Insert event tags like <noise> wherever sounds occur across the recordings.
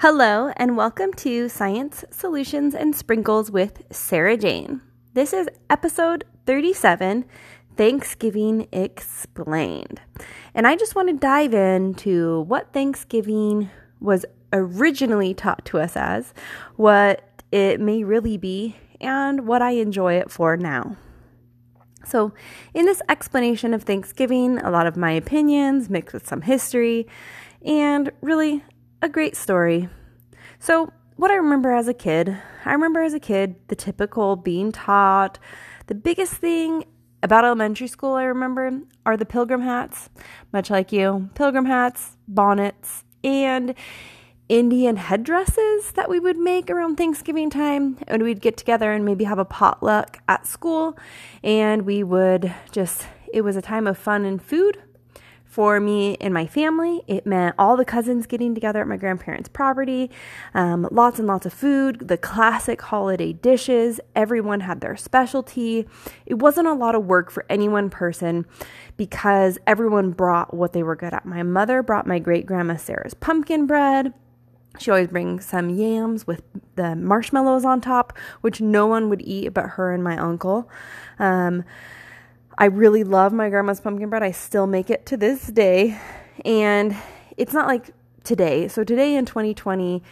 Hello, and welcome to Science Solutions and Sprinkles with Sarah Jane. This is episode 37 Thanksgiving Explained. And I just want to dive into what Thanksgiving was originally taught to us as, what it may really be, and what I enjoy it for now. So, in this explanation of Thanksgiving, a lot of my opinions mixed with some history, and really a great story. So, what I remember as a kid, I remember as a kid the typical being taught. The biggest thing about elementary school I remember are the pilgrim hats, much like you, pilgrim hats, bonnets, and Indian headdresses that we would make around Thanksgiving time. And we'd get together and maybe have a potluck at school. And we would just, it was a time of fun and food for me and my family. It meant all the cousins getting together at my grandparents' property, um, lots and lots of food, the classic holiday dishes. Everyone had their specialty. It wasn't a lot of work for any one person because everyone brought what they were good at. My mother brought my great grandma Sarah's pumpkin bread. She always brings some yams with the marshmallows on top, which no one would eat but her and my uncle. Um, I really love my grandma's pumpkin bread. I still make it to this day. And it's not like today. So today in 2020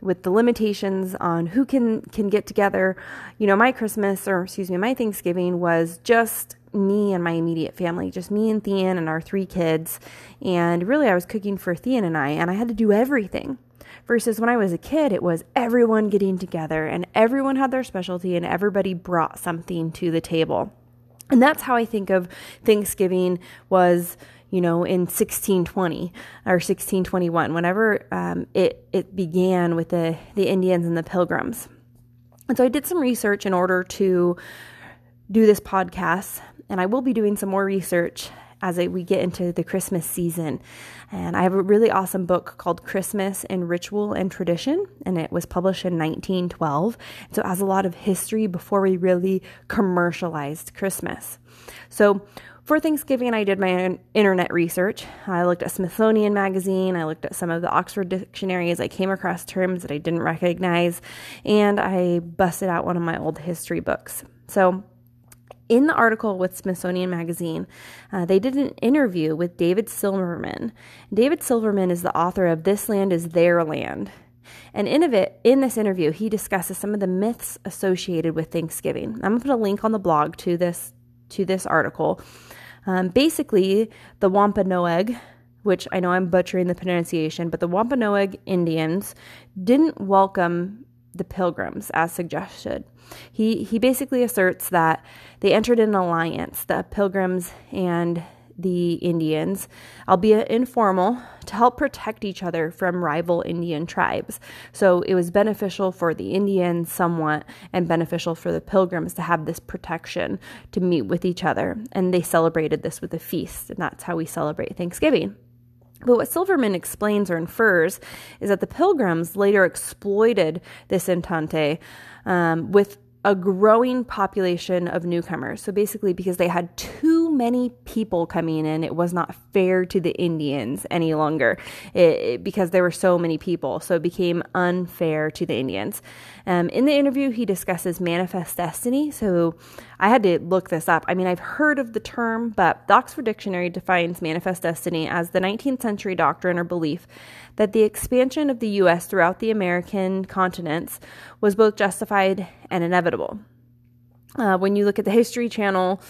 with the limitations on who can can get together, you know, my Christmas or excuse me, my Thanksgiving was just me and my immediate family, just me and Thean and our three kids. And really I was cooking for Thean and I and I had to do everything. Versus when I was a kid, it was everyone getting together and everyone had their specialty and everybody brought something to the table. And that's how I think of Thanksgiving was, you know, in 1620 or 1621, whenever um, it, it began with the, the Indians and the pilgrims. And so I did some research in order to do this podcast, and I will be doing some more research as we get into the Christmas season. And I have a really awesome book called Christmas in Ritual and Tradition, and it was published in 1912. So it has a lot of history before we really commercialized Christmas. So for Thanksgiving, I did my internet research. I looked at Smithsonian Magazine, I looked at some of the Oxford dictionaries, I came across terms that I didn't recognize, and I busted out one of my old history books. So in the article with Smithsonian Magazine, uh, they did an interview with David Silverman. David Silverman is the author of This Land is Their Land. And in, of it, in this interview, he discusses some of the myths associated with Thanksgiving. I'm going to put a link on the blog to this to this article. Um, basically, the Wampanoag, which I know I'm butchering the pronunciation, but the Wampanoag Indians didn't welcome the pilgrims as suggested. He he basically asserts that they entered an alliance, the pilgrims and the Indians, albeit informal, to help protect each other from rival Indian tribes. So it was beneficial for the Indians somewhat and beneficial for the pilgrims to have this protection to meet with each other. And they celebrated this with a feast, and that's how we celebrate Thanksgiving. But what Silverman explains or infers is that the pilgrims later exploited this entente um, with a growing population of newcomers. So basically, because they had too many people coming in, it was not fair to the Indians any longer it, it, because there were so many people. So it became unfair to the Indians. Um, in the interview, he discusses manifest destiny. So I had to look this up. I mean, I've heard of the term, but the Oxford Dictionary defines manifest destiny as the 19th century doctrine or belief that the expansion of the U.S. throughout the American continents was both justified and inevitable. Uh, when you look at the History Channel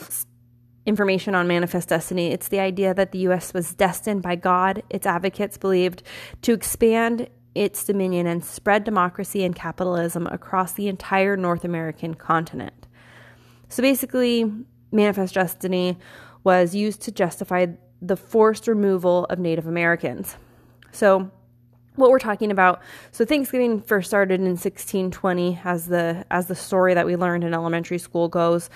information on manifest destiny, it's the idea that the U.S. was destined by God, its advocates believed, to expand its dominion and spread democracy and capitalism across the entire North American continent. So basically, manifest destiny was used to justify the forced removal of Native Americans. So, what we're talking about so thanksgiving first started in 1620 as the as the story that we learned in elementary school goes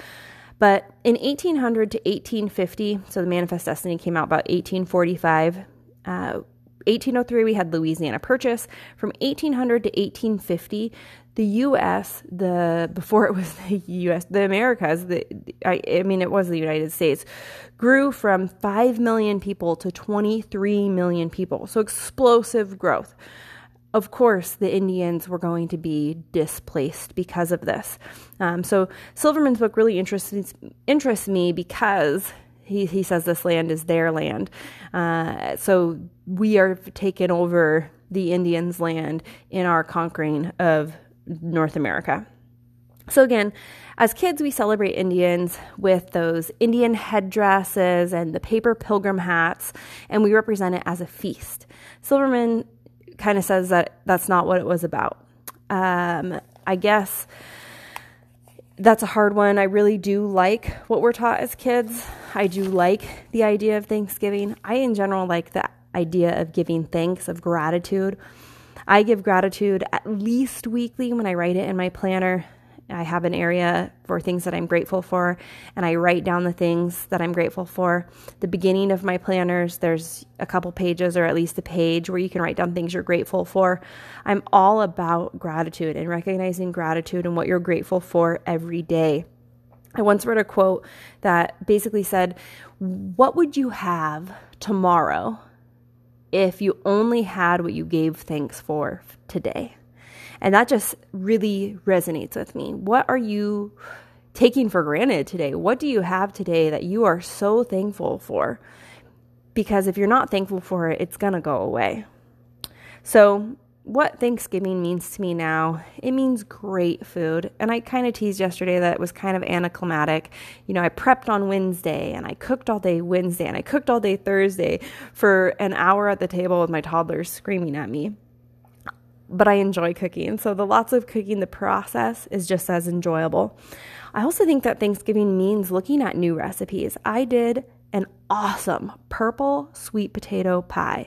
but in 1800 to 1850 so the manifest destiny came out about 1845 uh, 1803 we had louisiana purchase from 1800 to 1850 the U.S. the <laughs> before it was the U.S. the Americas the I, I mean it was the United States grew from five million people to 23 million people so explosive growth of course, the Indians were going to be displaced because of this. Um, so Silverman's book really interests interests me because he he says this land is their land. Uh, so we are taken over the Indians' land in our conquering of North America. So, again, as kids, we celebrate Indians with those Indian headdresses and the paper pilgrim hats, and we represent it as a feast. Silverman kind of says that that's not what it was about. Um, I guess that's a hard one. I really do like what we're taught as kids. I do like the idea of Thanksgiving. I, in general, like the idea of giving thanks, of gratitude. I give gratitude at least weekly when I write it in my planner. I have an area for things that I'm grateful for, and I write down the things that I'm grateful for. The beginning of my planners, there's a couple pages or at least a page where you can write down things you're grateful for. I'm all about gratitude and recognizing gratitude and what you're grateful for every day. I once read a quote that basically said, What would you have tomorrow if you only had what you gave thanks for today? And that just really resonates with me. What are you taking for granted today? What do you have today that you are so thankful for? Because if you're not thankful for it, it's going to go away. So, what Thanksgiving means to me now, it means great food. And I kind of teased yesterday that it was kind of anticlimactic. You know, I prepped on Wednesday and I cooked all day Wednesday and I cooked all day Thursday for an hour at the table with my toddlers screaming at me but I enjoy cooking. So the lots of cooking, the process is just as enjoyable. I also think that Thanksgiving means looking at new recipes. I did an awesome purple sweet potato pie.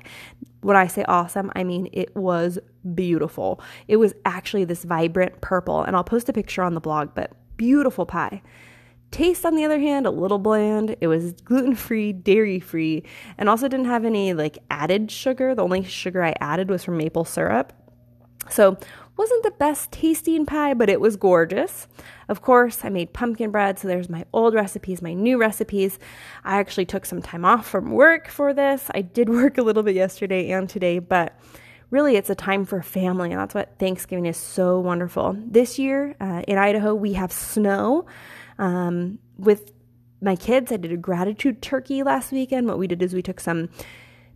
When I say awesome, I mean it was beautiful. It was actually this vibrant purple, and I'll post a picture on the blog, but beautiful pie. Taste, on the other hand, a little bland. It was gluten free, dairy free, and also didn't have any like added sugar. The only sugar I added was from maple syrup. So, wasn't the best tasting pie, but it was gorgeous. Of course, I made pumpkin bread, so there's my old recipes, my new recipes. I actually took some time off from work for this. I did <laughs> work a little bit yesterday and today, but really it's a time for family, and that's what Thanksgiving is so wonderful. This year uh, in Idaho, we have snow. Um, with my kids, I did a gratitude turkey last weekend. What we did is we took some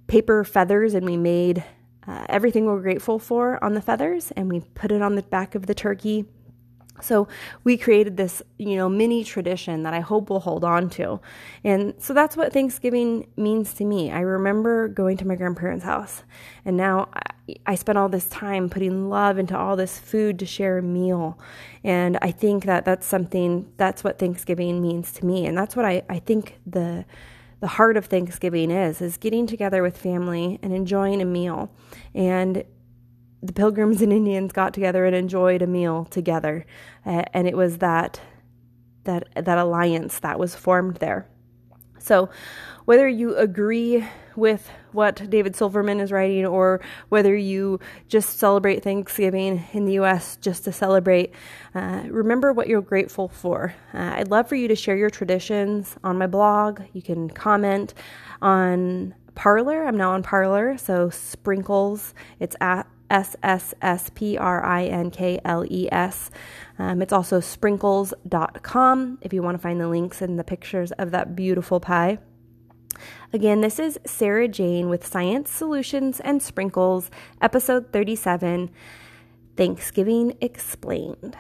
paper feathers and we made uh, everything we're grateful for on the feathers and we put it on the back of the turkey. So we created this, you know, mini tradition that I hope we'll hold on to. And so that's what Thanksgiving means to me. I remember going to my grandparents' house and now I, I spent all this time putting love into all this food to share a meal. And I think that that's something, that's what Thanksgiving means to me. And that's what I, I think the, the heart of Thanksgiving is is getting together with family and enjoying a meal. And the Pilgrims and Indians got together and enjoyed a meal together, uh, and it was that that that alliance that was formed there. So, whether you agree with what David Silverman is writing or whether you just celebrate Thanksgiving in the US just to celebrate, uh, remember what you're grateful for. Uh, I'd love for you to share your traditions on my blog. You can comment on Parler. I'm now on Parler, so Sprinkles. It's at S S S P R I N K L E S. Um, it's also sprinkles.com if you want to find the links and the pictures of that beautiful pie. Again, this is Sarah Jane with Science Solutions and Sprinkles, episode 37 Thanksgiving Explained.